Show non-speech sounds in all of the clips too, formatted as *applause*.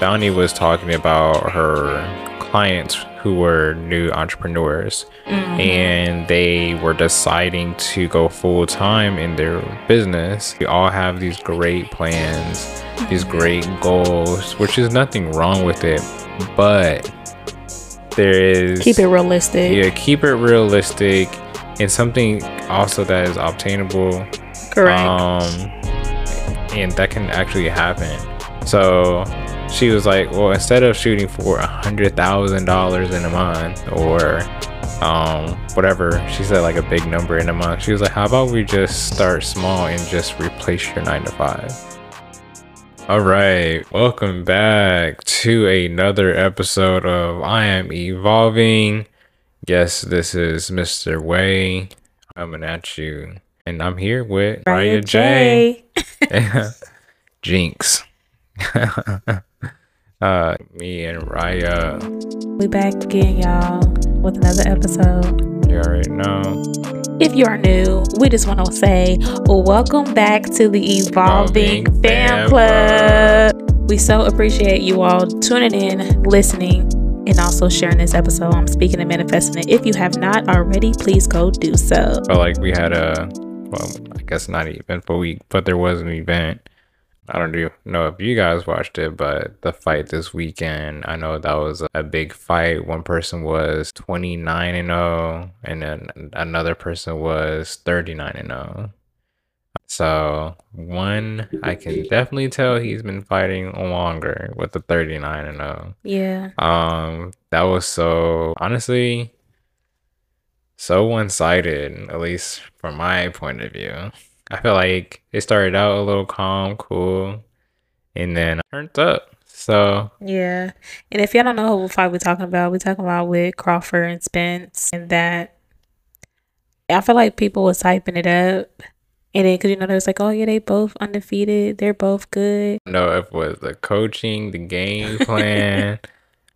Bounty was talking about her clients who were new entrepreneurs Mm-hmm. and they were deciding to go full time in their business. We all have these great plans, these great goals, which is nothing wrong with it, but there is Keep it realistic. yeah, keep it realistic and something also that is obtainable Correct. um, and that can actually happen. So she was like, well, instead of shooting for a hundred thousand dollars in a month or um whatever she said like a big number in a month she was like how about we just start small and just replace your nine to five? All right welcome back to another episode of i am evolving. Yes this is mr way coming at you and i'm here with Riah j. *laughs* Jinx. *laughs* uh, me and Riah, We back again, y'all, with another episode. you already know. If you are new, we just want to say welcome back to the Evolving, Evolving Fan Fan Club. We so appreciate you all tuning in, listening, and also sharing this episode. I'm speaking and manifesting it. If you have not already, please go do so. Felt like we had a, well, I guess not an eventful week, but there was an event. I don't know if you guys watched it, but the fight this weekend, I know that was a big fight. One person was 29 and 0, and then another person was 39 and 0. So, one, I can definitely tell he's been fighting longer with the 39 and 0. Yeah. Um, that was so honestly so one-sided, at least from my point of view. I feel like it started out a little calm, cool, and then turned up. So Yeah. And if y'all don't know who fight we're talking about, we're talking about with Crawford and Spence and that I feel like people was hyping it up. And then, cause you know, they was like, oh yeah, they both undefeated. They're both good. No, if it was the coaching, the game plan,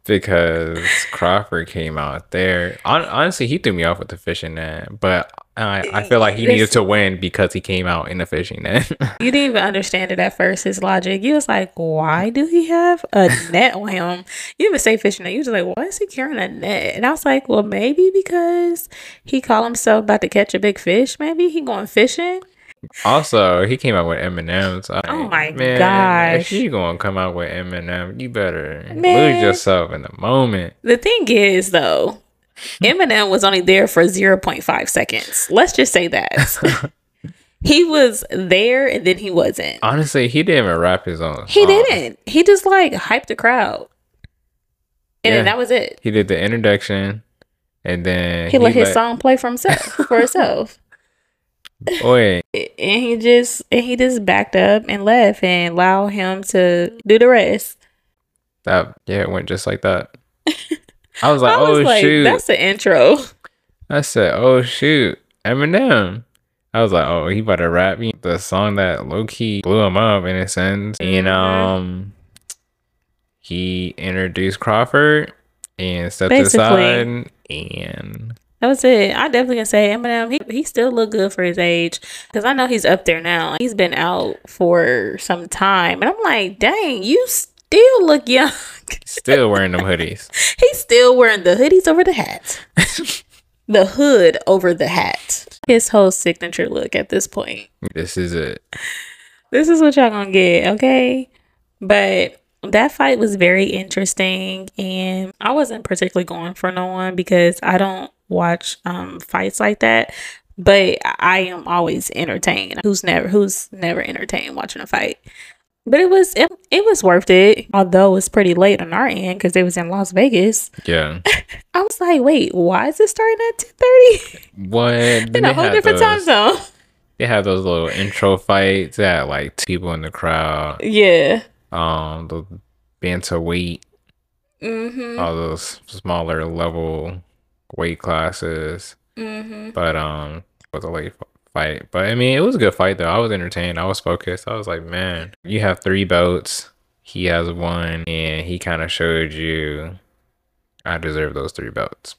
because Crawford came out there. Hon- honestly, he threw me off with the fishing net, but I, I feel like he needed to win because he came out in the fishing net. *laughs* You didn't even understand it at first, his logic. You was like, why do he have a net on him? You even say fishing net. You was like, why is he carrying a net? And I was like, well, maybe because he called himself about to catch a big fish. Maybe he going fishing. Also, he came out with Eminem's. I- Oh my man, gosh. If you gonna come out with Eminem, you better Man. lose yourself in the moment. The thing is, though, *laughs* Eminem was only there for 0.5 seconds. Let's just say that. *laughs* he was there and then he wasn't. Honestly, he didn't even rap his own. He song. didn't. He just like hyped the crowd. And Yeah. then that was it. He did the introduction, and then He, let his song play for himself for *laughs* himself. Boy, and he just and he just backed up and left and allowed him to do the rest. that yeah, it went just like that. I was *laughs* like, I was oh like, shoot. that's the intro. I said, oh shoot, Eminem. I was like, oh, he about to rap me the song that low key blew him up in a sense. And Mhm. um, he introduced Crawford and stepped Basically. aside and That was it. I definitely can say Eminem. He he still look good for his age because I know he's up there now. He's been out for some time, and I'm like, dang, you still look young. *laughs* still wearing them hoodies. *laughs* He's still wearing the hoodies over the hat, *laughs* the hood over the hat. His whole signature look at this point. This is it. this is what y'all gonna get, okay? But that fight was very interesting, and I wasn't particularly going for no one because I don't watch um fights like that. But I am always entertained. Who's never who's never entertained watching a fight? But it was it, it was worth it, although it's pretty late on our end because it was in Las Vegas. Yeah. *laughs* I was like, wait, why is it starting at ten thirty What? *laughs* in a whole different time zone? They have those little intro fights that like two people in the crowd. Yeah. Um, the bantamweight, Mm-hmm. all those smaller level weight classes. Mm-hmm. But um, it was a late fight. But I mean, it was a good fight though. I was entertained. I was focused. I was like, man, you have three belts. He has one, and he kind of showed you I deserve those three belts.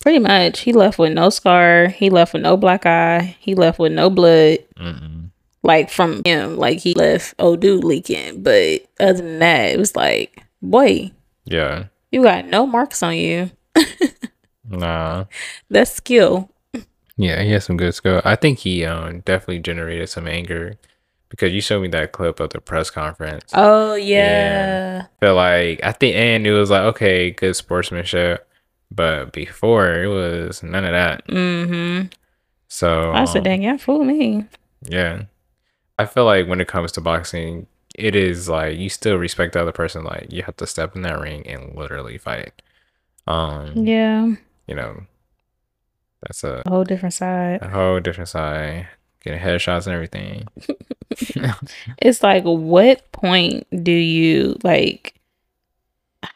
Pretty much. He left with no scar. He left with no black eye. He left with no blood. Mm-mm. Like from him. Like he left oh dude leaking. But other than that, it was like boy, Yeah. you got no marks on you. *laughs* Nah. That's skill. Yeah, he has some good skill. I think he um definitely generated some anger because you showed me that clip of the press conference. Oh yeah. But like at the end, it was like okay, good sportsmanship, but before it was none of that. Mm-hmm. So I said, um, dang, yeah, fool me. yeah, I feel like when it comes to boxing, it is like you still respect the other person. Like you have to step in that ring and literally fight. Um, Yeah. You know, that's a, A whole different side. a whole different side. Getting headshots and everything. *laughs* It's like what point do you like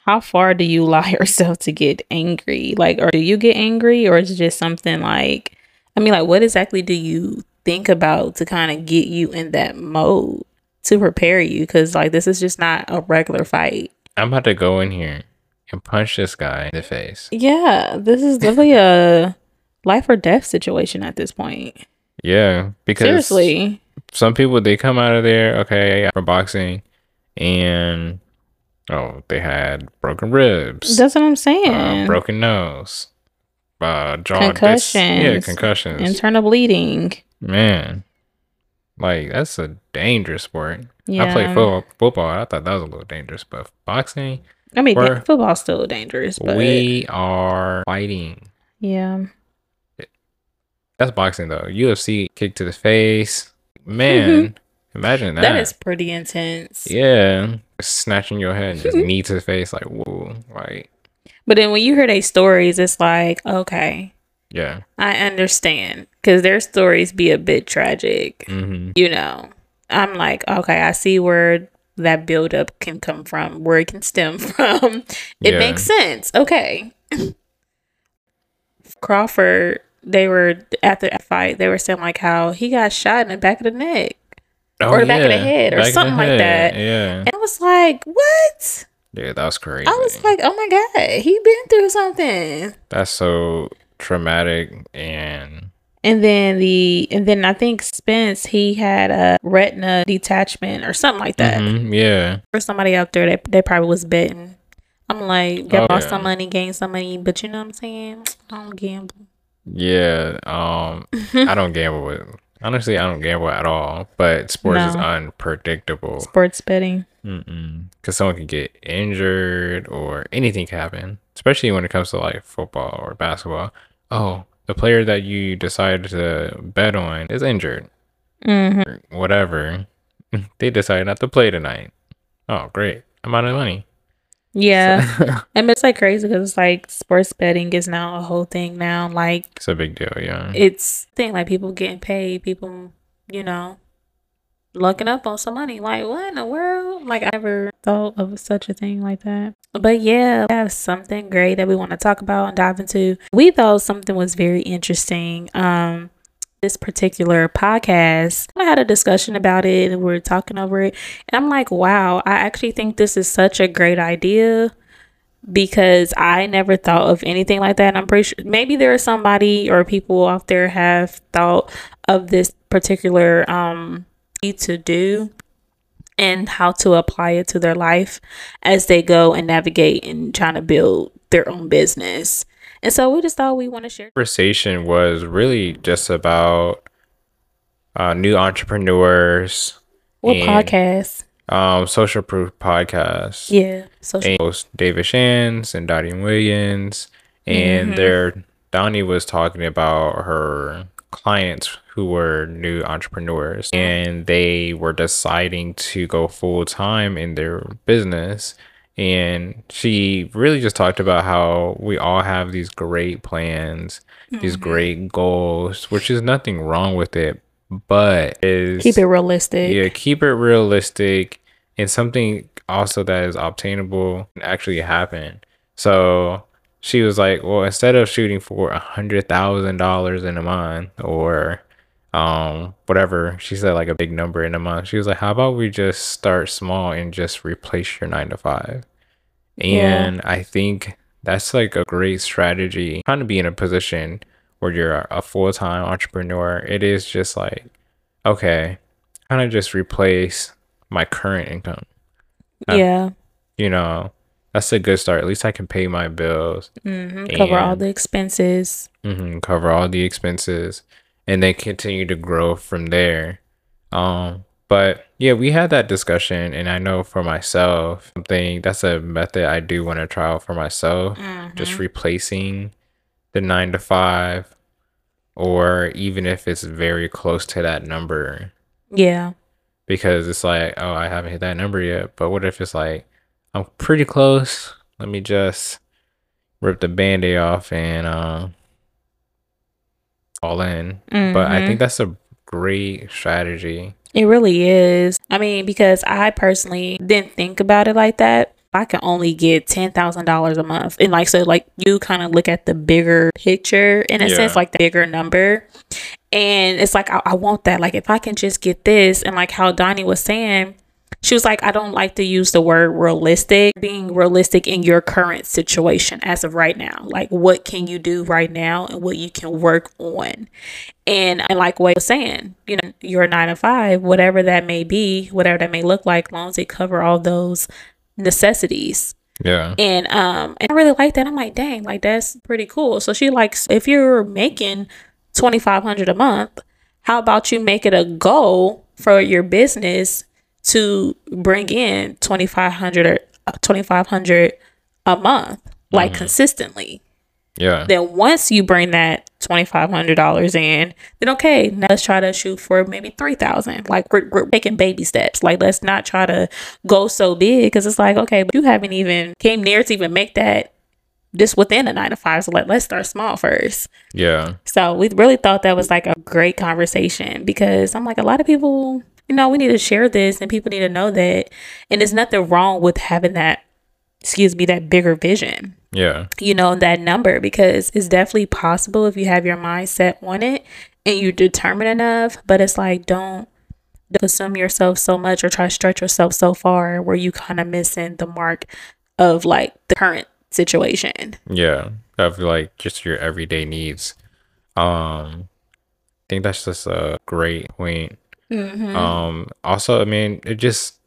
how far do you *laughs* allow yourself to get angry? Like or do you get angry or is it just something like I mean like what exactly do you think about to kind of get you in that mode to prepare you cuz like this is just not a regular fight. I'm about to go in here and punch this guy in the face. Yeah, this is definitely a *laughs* life or death situation at this point. Yeah, because Seriously. some people they come out of there okay for boxing, and oh they had broken ribs, That's what I'm uh, saying. broken nose, uh, jaw dis- yeah, Concussions. concussions. Internal bleeding. Man, like that's a dangerous sport. Yeah. I played football. Football. I thought that was a little dangerous, but boxing, I mean, We're- football's still dangerous, but we are fighting. yeah, That's boxing though. UFC kick to the face. Man, imagine that. Mm-hmm. that is pretty intense. Yeah, snatching your head and just *laughs* knee to the face, like whoa, like But then when you hear their stories, it's like, okay, yeah, I understand because their stories be a bit tragic. hmm You know, I'm like, okay, I see where that buildup can come from, where it can stem *laughs* from. it Yeah. makes sense. Okay. Crawford, they were at the fight. They were saying like how he got shot in the back of the neck. Oh, or the back of the head or Oh, back something like that. Yeah, And I was like, what? yeah, that was crazy. I was like, oh my God, he been through something. that's so traumatic and And then the and then I think Spence he had a retina detachment or something like that. Mhm, yeah, For somebody out there that they probably was betting. I'm like, they Oh, lost yeah. some money, gained some money, but you know what I'm saying? I don't gamble. yeah. Um, I don't gamble with. Honestly, I don't gamble at all. But sports is unpredictable. Sports betting. Because someone can get injured or anything can happen, especially when it comes to like football or basketball. Oh, the player that you decided to bet on is injured. hmm Whatever. *laughs* They decided not to play tonight. Oh, great. I'm out of money. Yeah. *laughs* and it's like crazy because it's like sports betting is now a whole thing now. Like it's a big deal, yeah. it's thing like people getting paid, people, you know, looking up on some money. Like what in the world? Like I never thought of such a thing like that. But yeah, we have something great that we want to talk about and dive into. We thought something was very interesting. Um this particular podcast, I had a discussion about it and we were talking over it. And I'm like, wow, I actually think this is such a great idea because I never thought of anything like that. And I'm pretty sure maybe there is somebody or people out there have thought of this particular um to do and how to apply it to their life as they go and navigate and trying to build their own business. And so we just thought we want to share. Conversation was really just about uh, new entrepreneurs, What podcast? um, social proof podcast. Yeah. social. and host David Shans and Dottie Williams, and Mhm. there Donnie was talking about her clients who were new entrepreneurs and they were deciding to go full time in their business. And she really just talked about how we all have these great plans, these mm-hmm. great goals, which is nothing wrong with it, but is keep it realistic. yeah, keep it realistic and something also that is obtainable and actually happen. So she was like, well, instead of shooting for a hundred thousand dollars in a month or um whatever, she said like a big number in a month. She was like, how about we just start small and just replace your nine to five? Yeah. And I think that's like a great strategy. Trying to be in a position where you're a full time entrepreneur, it is just like, okay, kind of just replace my current income. Uh, yeah. You know, that's a good start. At least I can pay my bills, hmm Cover all the expenses. mhm, cover all the expenses, and then continue to grow from there. Um, but yeah, we had that discussion, and I know for myself, something that's a method I do want to try out for myself, just hmm replacing the nine to five, or even if it's very close to that number, Yeah. because it's like, oh, I haven't hit that number yet. But what if it's like, I'm pretty close. Let me just rip the band-aid off and uh, all in. But I hmm think that's a great strategy. It really is. I mean, because I personally didn't think about it like that. I can only get ten thousand dollars a month, and like so, like you kind of look at the bigger picture in a sense, like the bigger number, and it's like I, I want that. Like if I can just get this, and like how Donnie was saying, she was like, I don't like to use the word realistic. Being realistic in your current situation as of right now, like what can you do right now, and what you can work on. And, and like what I was saying, you know, you're nine to five, whatever that may be, whatever that may look like, long as it cover all those necessities. Yeah. And um, and I really like that. I'm like, dang, like that's pretty cool. So she likes if you're making twenty five hundred a month, how about you make it a goal for your business to bring in twenty five hundred or uh, twenty five hundred a month, like mm-hmm. consistently Yeah. then once you bring that twenty five hundred dollars in, then okay, now let's try to shoot for maybe three thousand. Like we're, we're taking baby steps. Like let's not try to go so big because it's like okay, but you haven't even came near to even make that just within a nine to five. So like let's start small first. Yeah. So we really thought that was like a great conversation because I'm like a lot of people, you know, we need to share this and people need to know that, and there's nothing wrong with having that. Excuse me, that bigger vision Yeah. you know, that number because it's definitely possible if you have your mindset on it and you're determined enough. But it's like, don't, consume yourself so much or try to stretch yourself so far where you kind of missing the mark of like the current situation. Yeah. Of like just your everyday needs. Um, I think that's just a great point. Mm-hmm. Um, also, I mean, it just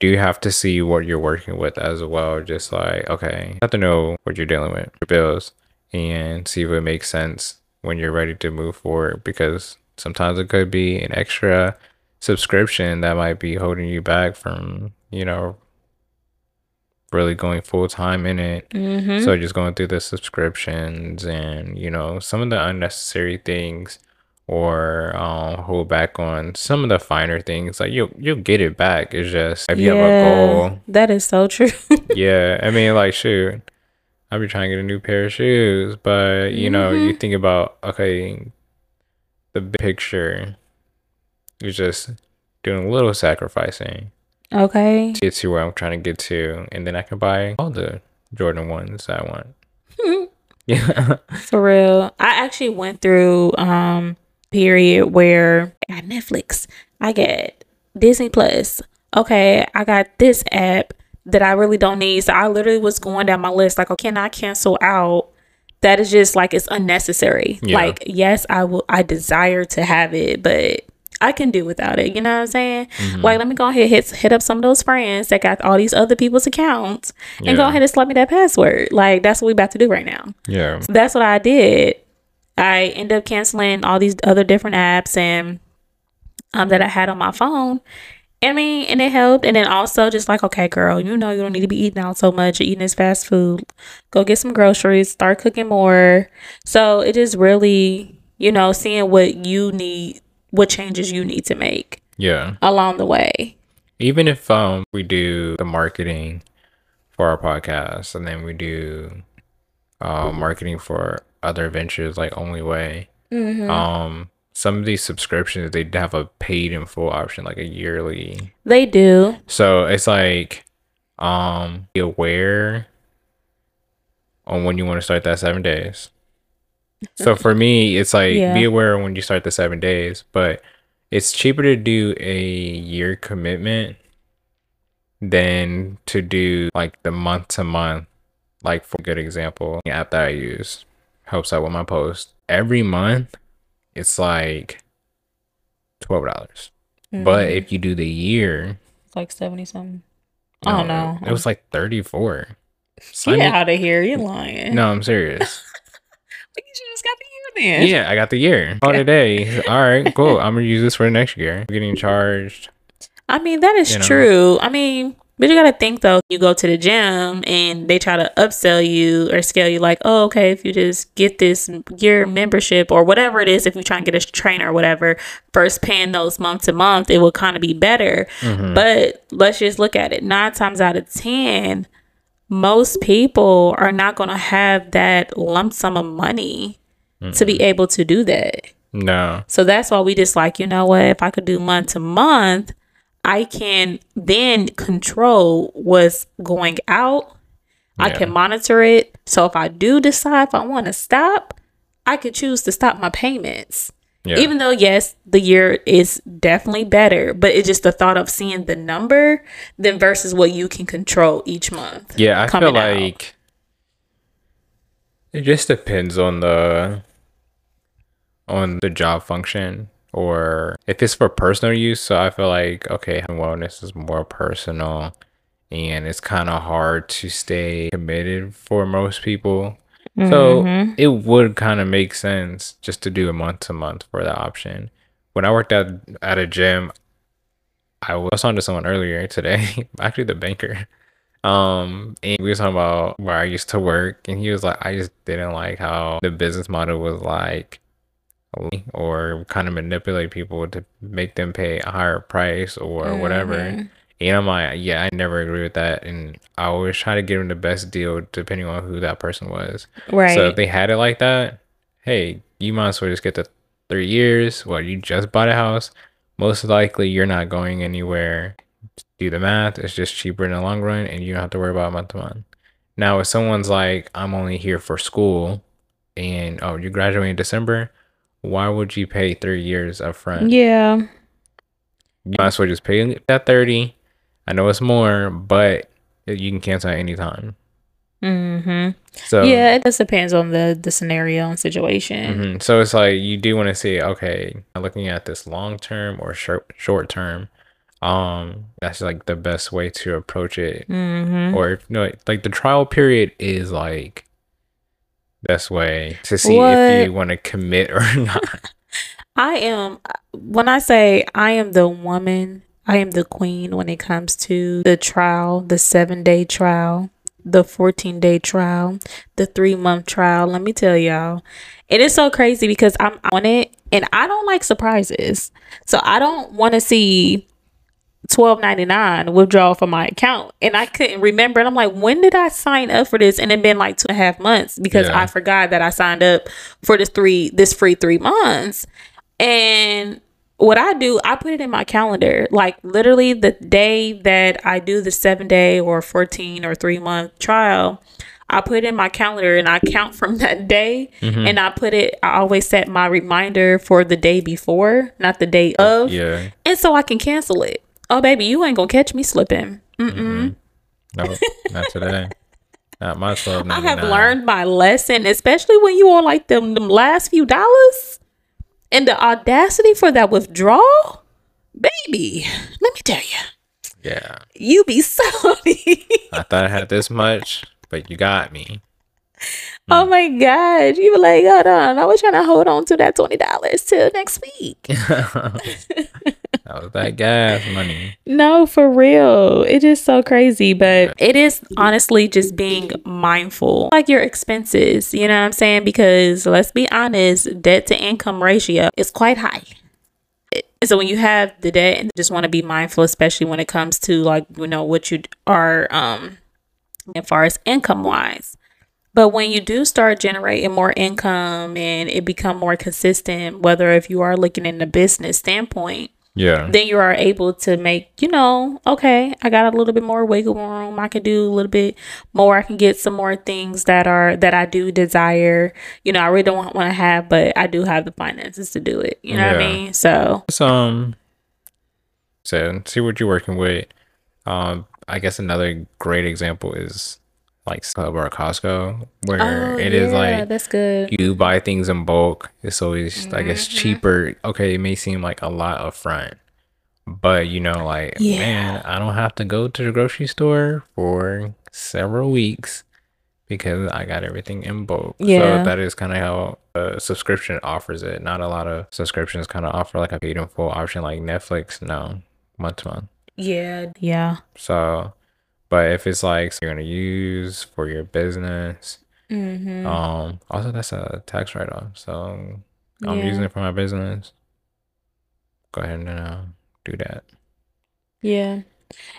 you do have to see what you're working with as well. Just like, okay, you have to know what you're dealing with, your bills, and see if it makes sense when you're ready to move forward. Because sometimes it could be an extra subscription that might be holding you back from, you know, really going full time in it. Mm-hmm. So just going through the subscriptions and you know some of the unnecessary things, or um, hold back on some of the finer things. Like you'll you'll get it back. It's just if you have a goal. that is so true. *laughs* Yeah, I mean like shoot, I'll be trying to get a new pair of shoes, but you know you think about okay, the big picture is just doing a little sacrificing okay. to get to where I'm trying to get to, and then I can buy all the Jordan ones I want. *laughs* *laughs* Yeah. For real. I actually went through um period where I got Netflix, I get Disney Plus. Okay, I got this app that I really don't need. So I literally was going down my list like, okay, can I cancel out? That is just like it's unnecessary. Yeah. Like, yes, I will I desire to have it, but I can do without it. You know what I'm saying? Mm-hmm. Like, let me go ahead hit hit up some of those friends that got all these other people's accounts and go ahead and slap me that password. Like, that's what we about to do right now yeah. that's what I did. I end up canceling all these other different apps and um that I had on my phone. I mean, and it helped. And then also just like, okay, girl, you know you don't need to be eating out so much, eating this fast food. Go get some groceries, start cooking more. So it just really, you know, seeing what you need, what changes you need to make Yeah. along the way. Even if um we do the marketing for our podcast and then we do uh, marketing for other ventures like Only Way, um some of these subscriptions they have a paid in full option like a yearly. They do. So it's like um be aware on when you want to start that seven days. So for me, it's like Yeah. be aware when you start the seven days, but it's cheaper to do a year commitment than to do like the month to month. Like for a good example, the app that I use helps out with my post. Every month, it's like twelve dollars. Mm. But if you do the year, It's like 70 something. I don't know. It was like thirty four. Sign Get out of here. You're lying. No, I'm serious. *laughs* Like, you just got the year then. yeah, I got the year. *laughs* Oh, today. All right, cool. I'm gonna use this for the next year. I'm getting charged. I mean, that is You know. true. I mean, but you gotta think though, you go to the gym and they try to upsell you or scale you like, oh, okay, if you just get this year membership or whatever it is, if you try and get a trainer or whatever, first paying those month to month, it will kind of be better. Mhm. But let's just look at it. Nine times out of ten, most people are not gonna have that lump sum of money to be able to do that. No. So that's why we just like, you know what, if I could do month to month, I can then control what's going out. I can monitor it. So if I do decide if I want to stop, I could choose to stop my payments. Yeah. Even though yes, the year is definitely better, but it's just the thought of seeing the number then versus what you can control each month. Yeah, I feel coming out. like it just depends on the on the job function or if it's for personal use. So I feel like okay, wellness is more personal and it's kind of hard to stay committed for most people. So Mhm. it would kind of make sense just to do a month to month for that option. When I worked at at a gym, I was on to someone earlier today, *laughs* actually the banker. Um, and we were talking about where I used to work, and he was like, I just didn't like how the business model was like, or kind of manipulate people to make them pay a higher price or whatever. Mhm. And I'm like, yeah, I never agree with that. And I always try to give them the best deal depending on who that person was. Right. So if they had it like that, hey, you might as well just get the three years. Well, you just bought a house. Most likely you're not going anywhere. Do the math. It's just cheaper in the long run and you don't have to worry about month to month. Now, if someone's like, I'm only here for school and oh, you graduate in December, why would you pay three years up front? yeah. You might as well just pay that 30. I know it's more, but you can cancel at any time. Mhm. So yeah, it just depends on the the scenario and situation. Mhm. So it's like you do want to see, okay, looking at this long term or short short term. Um, that's like the best way to approach it. Mm-hmm. Or if no, like the trial period is like best way to see What? if you want to commit or *laughs* not. *laughs* I am when I say I am the woman, I am the queen when it comes to the trial, the seven day trial, the 14 day trial, the three month trial. Let me tell y'all, it is so crazy because I'm on it and I don't like surprises. So I don't want to see twelve ninety nine withdrawal from my account. And I couldn't remember. And I'm like, when did I sign up for this? And it been like two and a half months because Yeah. I forgot that I signed up for this three this free three months. And what I do, I put it in my calendar. Like literally the day that I do the seven day or 14 or three month trial, I put it in my calendar and I count *laughs* from that day. Mhm. And I put it, I always set my reminder for the day before, not the day of. yeah. And so I can cancel it. Oh, baby, you ain't gonna catch me slipping. Mm-mm. Mm-hmm. No, not today. Not my twelve *laughs* I have learned my lesson, especially when you on like them, them last few dollars and the audacity for that withdrawal. Baby, let me tell you, Yeah. you be sorry. I thought I had this much, but you got me. oh hmm. my God. You were like, hold on. I was trying to hold on to that $20 till next week. *laughs* *laughs* that was that gas money. No, for real. It is so crazy, but it is honestly just being mindful, like your expenses. You know what I'm saying? Because let's be honest, debt to income ratio is quite high. So when you have the debt, and just want to be mindful, especially when it comes to like you know what you are, um, as far as income wise. But when you do start generating more income and it become more consistent, whether if you are looking in the business standpoint, Yeah. then you are able to make, you know, okay, I got a little bit more wiggle room. I can do a little bit more. I can get some more things that are that I do desire. You know, I really don't want to have, but I do have the finances to do it. You know what I mean? So So, um, so see what you're working with. Um, I guess another great example is like Club or Costco, where oh, it is like Oh, that's good. you buy things in bulk. It's always like it's mm-hmm. cheaper. Okay, it may seem like a lot up front, but you know, like Yeah. man, I don't have to go to the grocery store for several weeks. because I got everything in bulk. Yeah. So that is kind of how a subscription offers it. Not a lot of subscriptions kind of offer like a paid in full option like Netflix. No, month to month. Yeah. Yeah. So, but if it's like you're gonna use for your business, Mm-hmm. um, also that's a tax write off. So I'm Yeah. using it for my business. Go ahead and uh, do that. Yeah.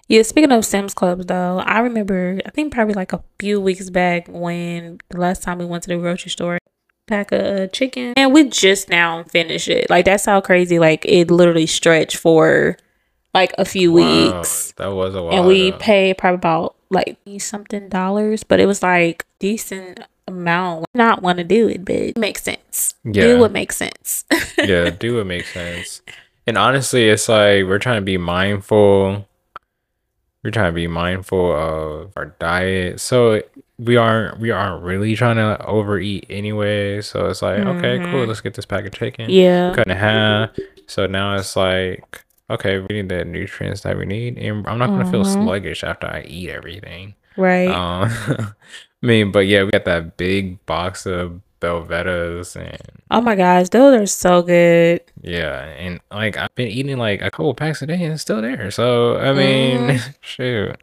Yeah, speaking of Sam's clubs though, I remember I think probably like a few weeks back when the last time we went to the grocery store, pack a chicken and we just now finished it. Like that's how crazy like it literally stretched for like a few Wow, weeks. that was a while. And we ago. paid probably about like something dollars, but it was like decent amount. Not want to do it, but it makes sense. Yeah. Do what makes sense. *laughs* yeah, do what makes sense. And honestly, it's like we're trying to be mindful. We're trying to be mindful of our diet. So we aren't we aren't really trying to overeat anyway. So it's like, okay, cool, Mhm. let's get this pack of chicken. yeah. Cut in half. So now it's like, okay, we need the nutrients that we need. And I'm not gonna feel Mhm. sluggish after I eat everything. Right. Um *laughs* I mean, but yeah, we got that big box of Belvettas and oh my gosh, those are so good. yeah, and like I've been eating like a couple packs a day and it's still there. So I mean, Mm-hmm. *laughs* shoot.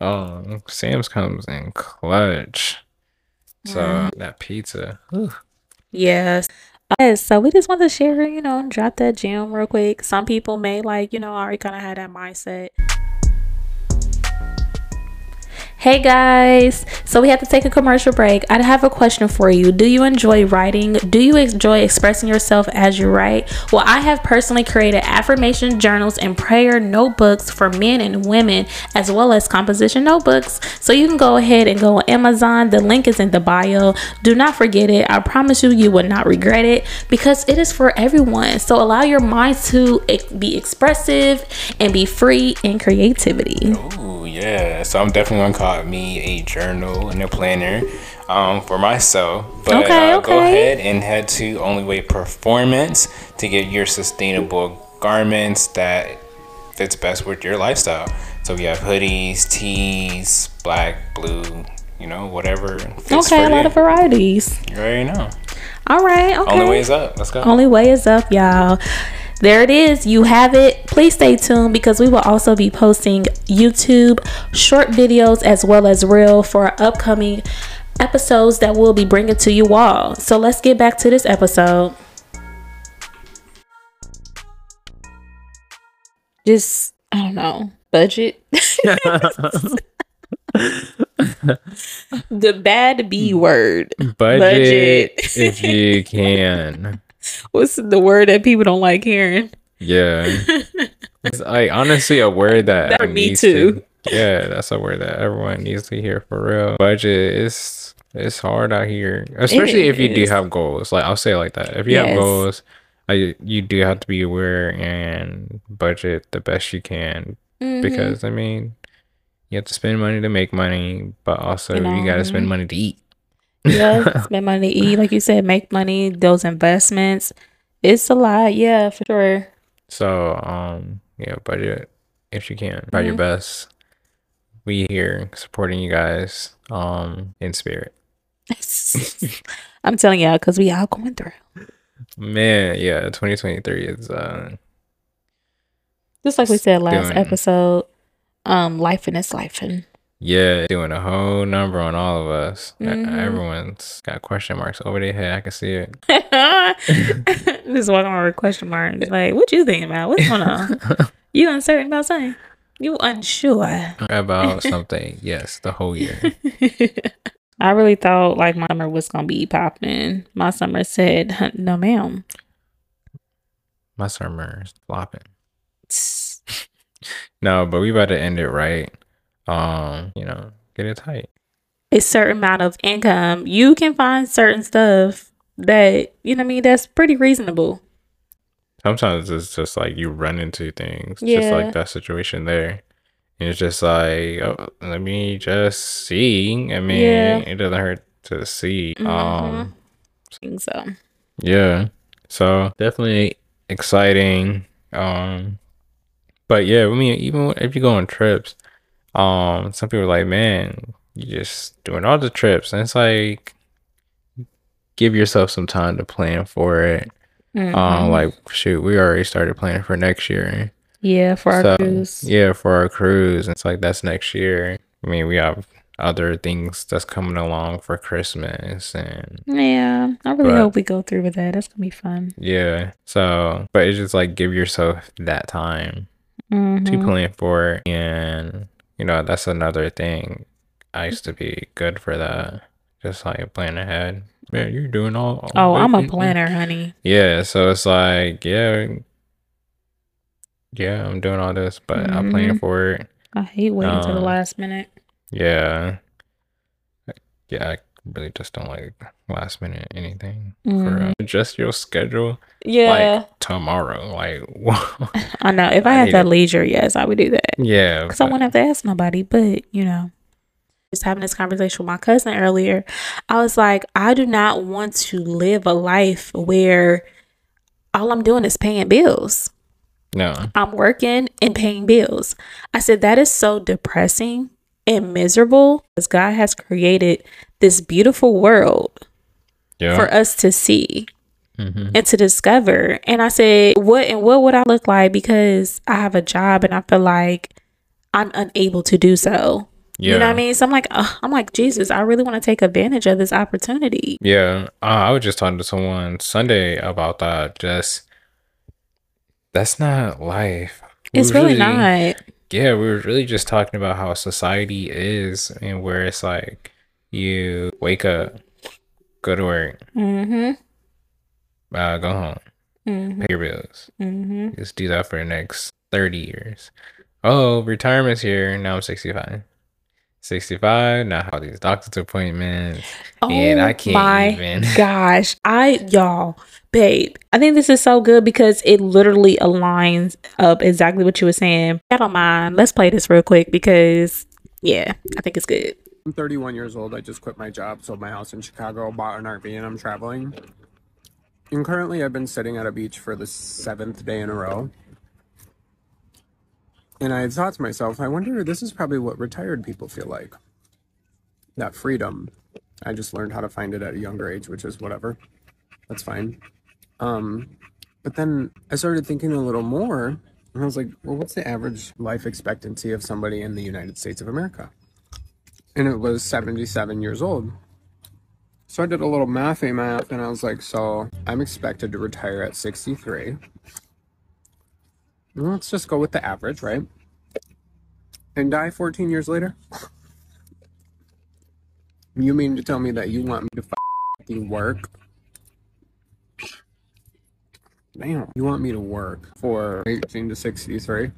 Um, Sam's comes in clutch. So Mm-hmm. that pizza. whew. Yes. Yes, so we just want to share, you know, drop that gem real quick. Some people may like, you know, already kind of had that mindset. Hey guys, so we have to take a commercial break. I have a question for you. Do you enjoy writing? Do you enjoy expressing yourself as you write? Well, I have personally created affirmation journals and prayer notebooks for men and women, as well as composition notebooks. So you can go ahead and go on Amazon. The link is in the bio. Do not forget it. I promise you, you will not regret it because it is for everyone. So allow your mind to be expressive and be free in creativity. Ooh, yeah. So I'm definitely gonna call me a journal and a planner um, for myself. But Okay, uh, go ahead and head to Only Way Performance to get your sustainable garments that fits best with your lifestyle. So we have hoodies, tees, black, blue, you know, whatever Okay, a lot of varieties. you already know. All right, okay. Only way is up. Let's go. Only way is up, y'all. There it is. You have it. Please stay tuned because we will also be posting YouTube short videos as well as real for our upcoming episodes that we'll be bringing to you all. So let's get back to this episode. Just, I don't know, budget. *laughs* the bad B word. Budget, Budget. if you can. *laughs* What's the word that people don't like hearing? Yeah. *laughs* It's like honestly a word that, That- me too. To, yeah, that's a word that everyone needs to hear for real. Budget is it's hard out here, especially if you do have goals. Like I'll say it like that. If you have goals, like you do have to be aware and budget the best you can Mhm. because I mean you have to spend money to make money, but also you, know, got to spend money to eat. Yeah, spend money to eat, like you said, make money, those investments. It's a lot, yeah, for sure. So, um, yeah, budget if you can. Try your Mhm. best. We here supporting you guys, um, in spirit. *laughs* I'm telling y'all, because we all going through. Man, yeah, 2023 is uh Just like we said last Doing- episode, um, life and it's life and yeah, doing a whole number on all of us. Mhm. Everyone's got question marks over their head. I can see it. *laughs* just walking around with question marks. Like, what you thinking about? What's going on? *laughs* You uncertain about something? You unsure? About *laughs* something. Yes, the whole year. I really thought like my summer was gonna be popping. My summer said, "No, ma'am." My summer's flopping. No, but we about to end it right. Um, you know, get it tight. A certain amount of income, you can find certain stuff that you know. what I mean, that's pretty reasonable. sometimes it's just like you run into things just like that situation there and it's just like oh, let me just see i mean Yeah. it doesn't hurt to see Mhm. um I think so. yeah so definitely exciting um but yeah i mean even if you go on trips um some people are like man you're just doing all the trips, and it's like give yourself some time to plan for it. Um, Mhm. like shoot, we already started planning for next year. yeah, for our So, cruise. Yeah, for our cruise. It's like that's next year. I mean, we have other things that's coming along for Christmas and Yeah, I really But- hope we go through with that. That's gonna be fun. yeah. So, but it's just like give yourself that time to Mhm. plan for it. And, you know, that's another thing. I used to be good for that. Just like plan ahead. Man, you're doing all. Oh, I'm a planner, honey. Yeah. So it's like, yeah. Yeah, I'm doing all this, but I'm planning for it. I hate waiting to the Um, last minute. Yeah. Yeah, I really just don't like last minute anything for Mhm. uh, adjust your schedule Yeah, like tomorrow. Like. *laughs* I know. If I, I had that leisure, yes, I would do that. yeah. Because I wouldn't have to ask nobody. But, you know, just having this conversation with my cousin earlier, I was like, I do not want to live a life where all I'm doing is paying bills. no. I'm working and paying bills. I said, that is so depressing and miserable because God has created this beautiful world Yeah. for us to see hmm and to discover. And I said, what and what would I look like because I have a job and I feel like I'm unable to do so. Yeah. You know what I mean? So I'm like, ugh, I'm like, Jesus, I really want to take advantage of this opportunity. Yeah. Uh, I was just talking to someone Sunday about that. Just that's not life. We It's was really not. Yeah, we were really just talking about how society is and where it's like you wake up, go to work, Mm-hmm. Uh, go home, Mm-hmm. pay your bills. Mm-hmm. Just do that for the next 30 years. Oh, retirement's here. Now I'm 65. 65. Now I have all these doctor's appointments. and I can't Oh my even. *laughs* gosh. I y'all, babe. I think this is so good because it literally aligns up exactly what you were saying. I don't mind. Let's play this real quick because yeah, I think it's good. I'm 31 years old. I just quit my job, sold my house in Chicago, bought an RV, and I'm traveling. And currently, I've been sitting at a beach for the seventh day in a row. And I thought to myself, I wonder, this is probably what retired people feel like. That freedom. I just learned how to find it at a younger age, which is whatever. That's fine. Um, but then I started thinking a little more, and I was like, well, what's the average life expectancy of somebody in the United States of America? and it was 77 years old. So I did a little mathy math and I was like, so I'm expected to retire at 63. Well, Let's just go with the average, right? And die 14 years later? You mean to tell me that you want me to fucking work? Damn, you want me to work for 18 to 63?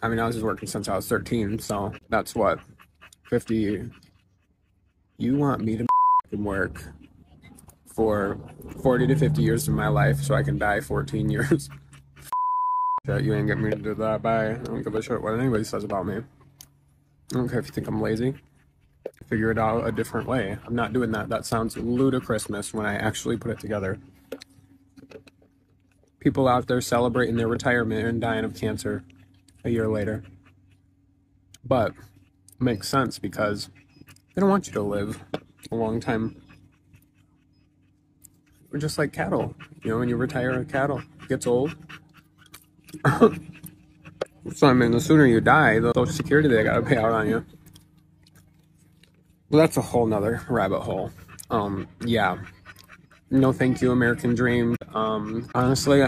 I mean, I was just working since I was 13, so that's what 50 you want me to *laughs* work for 40 to 50 years of my life so i can die 14 years? *laughs* You ain't get me to do that. Bye. I don't give a shit what anybody says about me. I don't care if you think i'm lazy. Figure it out a different way. I'm not doing that. That sounds ludicrous when i actually put it together. People out there celebrating their retirement and dying of cancer a year later. But makes sense because they don't want you to live a long time. We're just like cattle. You know, when you retire a cattle, gets old. *laughs* so I mean, the sooner you die, the social security they gotta pay out on you. Well, that's a whole nother rabbit hole. Um, yeah. No, thank you, American Dream. Um, honestly,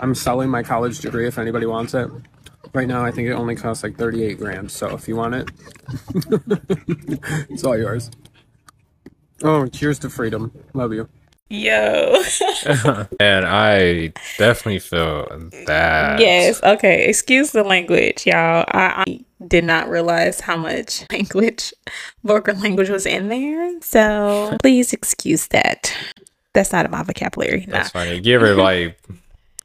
I'm selling my college degree if anybody wants it. Right now, I think it only costs like 38 grams, So if you want it, *laughs* it's all yours. Oh, cheers to freedom. Love you. Yo. *laughs* and I definitely feel that. yes. Okay. Excuse the language, y'all. I, I did not realize how much *laughs* language, vulgar language was in there. So please excuse that. That's not in my vocabulary. Nah. That's funny. Give ever like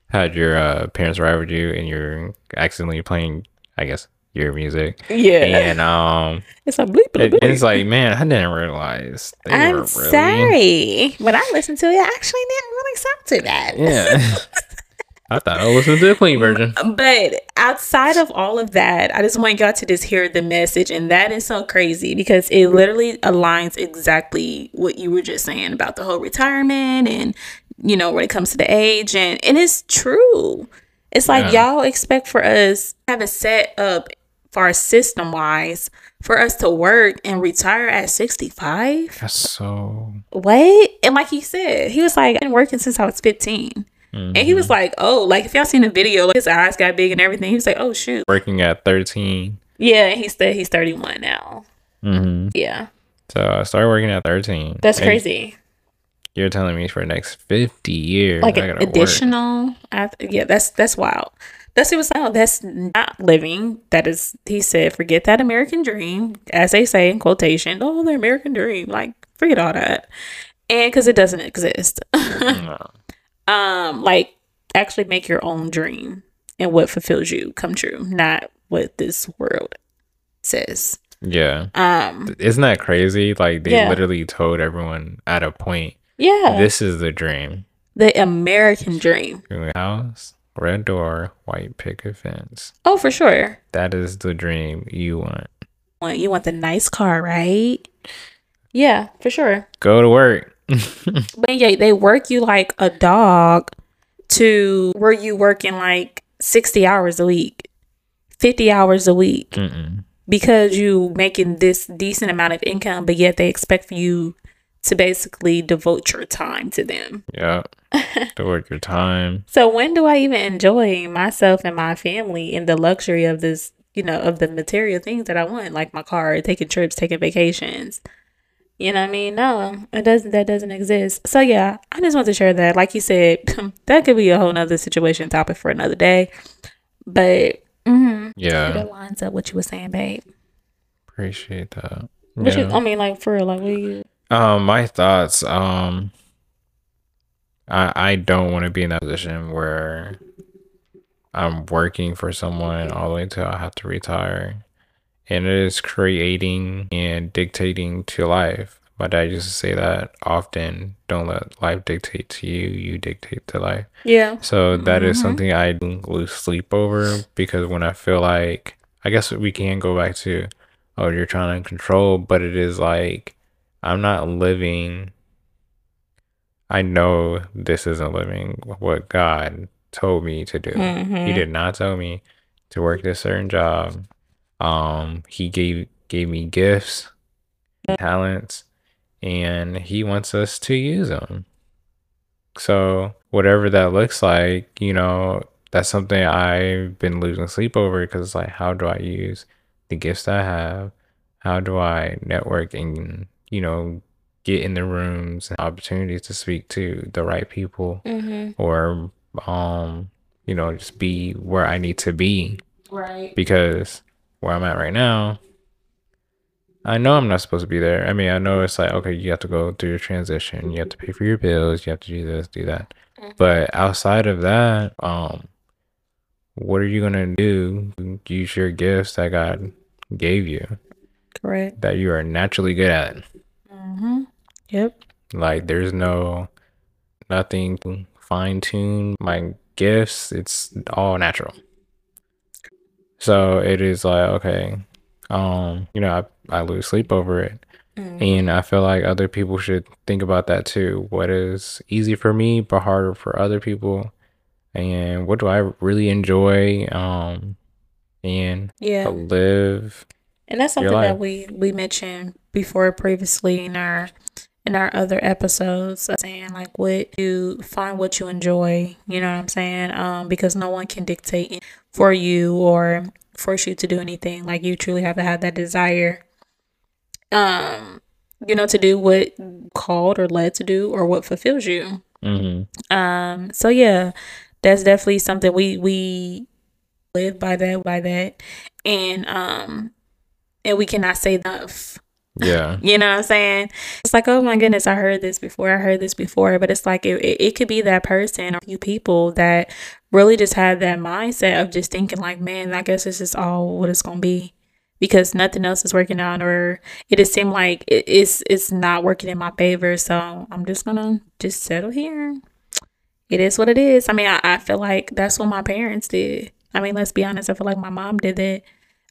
had your uh, parents ride with you and you're accidentally playing, I guess, your music, Yeah. and um, *laughs* It's a bleep. bleep, it- it's like, man, I didn't realize they I'm were really. sorry. When I listened to it, I actually didn't really sound too bad. Yeah. *laughs* I thought I listened to the clean version. But outside of all of that, I just want y'all to just hear the message. And that is so crazy because it literally aligns exactly what you were just saying about the whole retirement and, you know, when it comes to the age. And, and it's true. It's like Yeah. y'all expect for us to have it set up for our system wise for us to work and retire at 65. That's so. What? And like he said, he was like, I've been working since I was 15. And he was like, oh, like if y'all seen the video, like his eyes got big and everything. He was like, oh, shoot. Working at 13. Yeah, and he said he's 31 now. Mm-hmm. Yeah, So I started working at 13. that's crazy. You're telling me for the next 50 years, Like work. additional. I, yeah, that's that's wild. That's he was oh, that's not living. That is, he said, forget that American dream, as they say in quotation. Oh, the American dream. Like, forget all that. And because it doesn't exist. *laughs* No. um like actually make your own dream and what fulfills you come true not what this world says Yeah. um Isn't that crazy? Like they Yeah. literally told everyone at a point, yeah this is the dream. the american dream House, red door, white picket fence. oh for sure That is the dream you want. Want- you want the nice car right yeah for sure Go to work. *laughs* but yeah they work you like a dog to where you working like 60 hours a week 50 hours a week Mm-mm. because you making this decent amount of income, but yet they expect for you to basically devote your time to them. Yeah. *laughs* to work your time. So when do I even enjoy myself and my family in the luxury of this, you know, of the material things that I want, like my car, taking trips, taking vacations? You know what I mean? No, it doesn't. That doesn't exist. So yeah, I just want to share that. Like you said, *laughs* that could be a whole nother situation topic for another day. But mm-hmm, Yeah. that lines up what you were saying, babe. Appreciate that. What you. I mean, like for real, like what you? Um, my thoughts. Um, I I don't want to be in that position where I'm working for someone all the way till I have to retire, and it is creating and dictating to life. My dad used to say that often. Don't let life dictate to you. You dictate to life. Yeah. So that is Mhm. something I lose sleep over because when I feel like, I guess we can go back to, oh, you're trying to control, but it is like, I'm not living. I know this isn't living what God told me to do. He Mhm. did not tell me to work this certain job. Um, he gave gave me gifts, talents, and he wants us to use them. So whatever that looks like, you know, that's something I've been losing sleep over because it's like, how do I use the gifts I have? How do I network and, you know, get in the rooms and opportunities to speak to the right people Mm-hmm. or, um, you know, just be where I need to be Right. because where I'm at right now, I know I'm not supposed to be there. I mean, I know it's like, okay, you have to go through your transition, you have to pay for your bills, you have to do this, do that. Mhm. But outside of that, um, what are you gonna do? Use your gifts that God gave you Correct. that you are naturally good at. Yep. Like, there's no nothing fine tune my gifts. It's all natural. So it is like, okay, um, you know, I, I lose sleep over it. Mm. And I feel like other people should think about that too. What is easy for me but harder for other people? And what do I really enjoy? Um, and Yeah. live. And that's something that we we mentioned before previously in our in our other episodes uh, saying like what you find what you enjoy, you know what I'm saying? Um because no one can dictate for you or force you to do anything. Like you truly have to have that desire um you know to do what called or led to do or what fulfills you. hmm Um, so yeah, that's definitely something we we live by that by that, and um, and we cannot say enough. Yeah. *laughs* You know what I'm saying? It's like, oh my goodness, I heard this before. I heard this before, but it's like it, it, it could be that person or few people that really just have that mindset of just thinking like, man, I guess this is all what it's gonna be. Because nothing else is working out, or it just seemed like it, it's it's not working in my favor. So I'm just gonna just settle here it is what it is. I mean, I, I feel like that's what my parents did. I mean, let's be honest. I feel like my mom did that.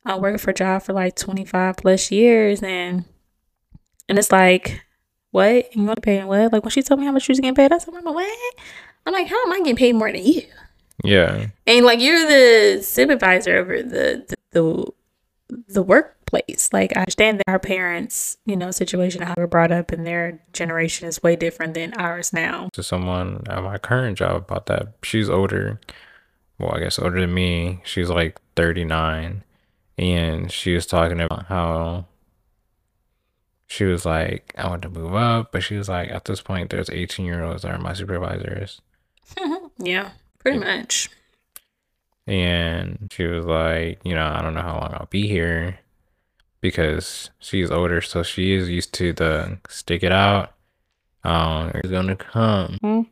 I worked for a job for like 25 plus years and and it's like, what? You want to pay what? Like when she told me how much she was getting paid, I said, what? I'm like, how am I getting paid more than you? Yeah. And like you're the supervisor over the the the, the workplace. Like I understand that our parents, you know, situation how we're brought up and their generation is way different than ours now. To someone at my current job about that. She's older. Well, I guess older than me. She's like 39. And she was talking about how she was like, I want to move up. But she was like, at this point, there's 18 year olds that are my supervisors. *laughs* yeah, pretty much. And she was like, you know, I don't know how long I'll be here because she's older, so she is used to the stick it out. Um, it's gonna come. Mhm.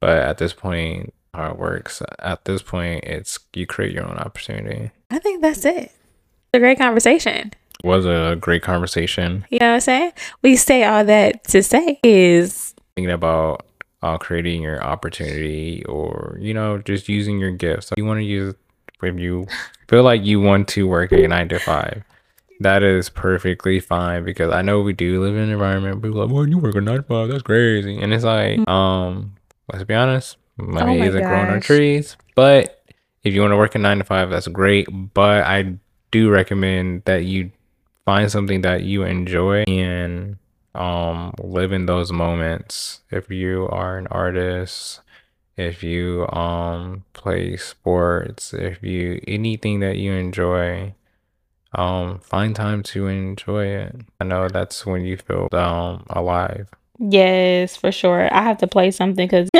But at this point, how it works, at this point, it's you create your own opportunity. I think that's it. It's a great conversation. Was a great conversation. You know what I'm saying? We say all that to say is Thinking about uh, creating your opportunity, or you know, just using your gifts. You want to use when you feel like you want to work a nine to five. That is perfectly fine because I know we do live in an environment. People are like, "Well, you work a nine to five. That's crazy." And it's like, um, let's be honest, money Oh isn't growing on trees. But if you want to work a nine to five, that's great. But I do recommend that you find something that you enjoy and um live in those moments. If you are an artist, if you um play sports, if you anything that you enjoy, um find time to enjoy it. I know that's when you feel um alive. Yes, for sure. I have to play something because. *laughs*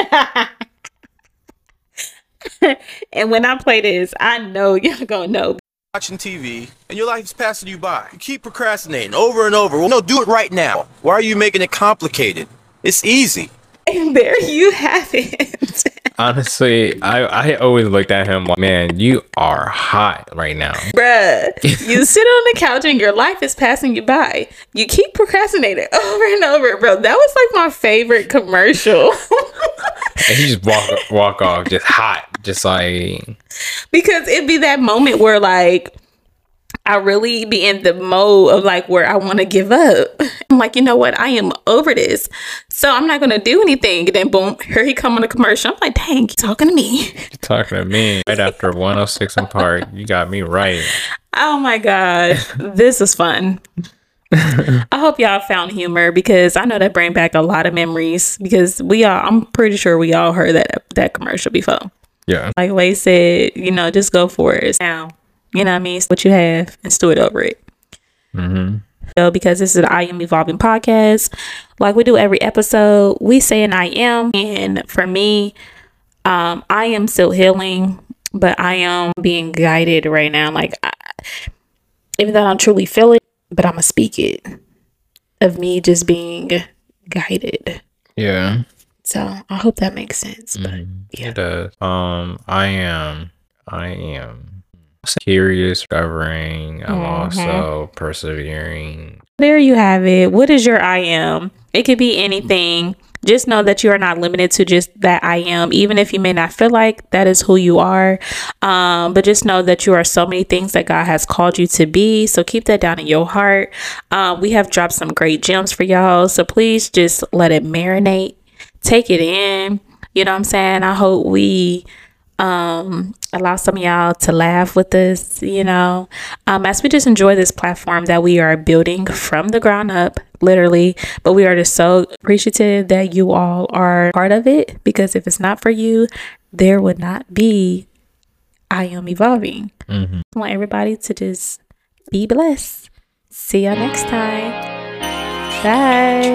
and when I play this, I know *laughs* y'all gonna know. Watching TV and your life's passing you by. You keep procrastinating over and over. Well, no, do it right now. Why are you making it complicated? It's easy. *laughs* And there you have it. *laughs* Honestly, I I always looked at him like, man, you are hot right now. *laughs* Bruh, you sit on the couch and your life is passing you by. You keep procrastinating over and over, bro. That was like my favorite commercial. And he just walk walk off just hot, just like because it'd be that moment where like I really be in the mode of like where I want to give up. *laughs* I'm like, you know what? I am over this. So I'm not gonna do anything. And then boom, here he come on a commercial. I'm like, dang, he's talking to me. talking to me right after 106 & Park. You got me right. Oh my god, this is fun. *laughs* I hope y'all found humor because I know that bring back a lot of memories. Because we all, I'm pretty sure we all heard that that commercial before. Yeah. Like Way said, you know, just go for it. Now, you know what I mean? It's what you have and steward over it. Mm-hmm. So, because this is the I Am Evolving podcast, like we do every episode, we say an I am. And for me, um, I am still healing, but I am being guided right now. Like, I, even though I don't truly feel it, but I'm going to speak it of me just being guided. Yeah. So, I hope that makes sense. But yeah. It does. Um, I am, I am curious, discovering. I'm Mhm. also persevering. There you have it. What is your I am? It could be anything. Just know that you are not limited to just that I am, even if you may not feel like that is who you are. Um, but just know that you are so many things that God has called you to be. So keep that down in your heart. Um, we have dropped some great gems for y'all. So please just let it marinate, take it in. You know what I'm saying? I hope we um allow some of y'all to laugh with us you know um as we just enjoy this platform that we are building from the ground up literally but we are just so appreciative that you all are part of it because if it's not for you there would not be i am evolving Mm-hmm. I want everybody to just be blessed see y'all next time bye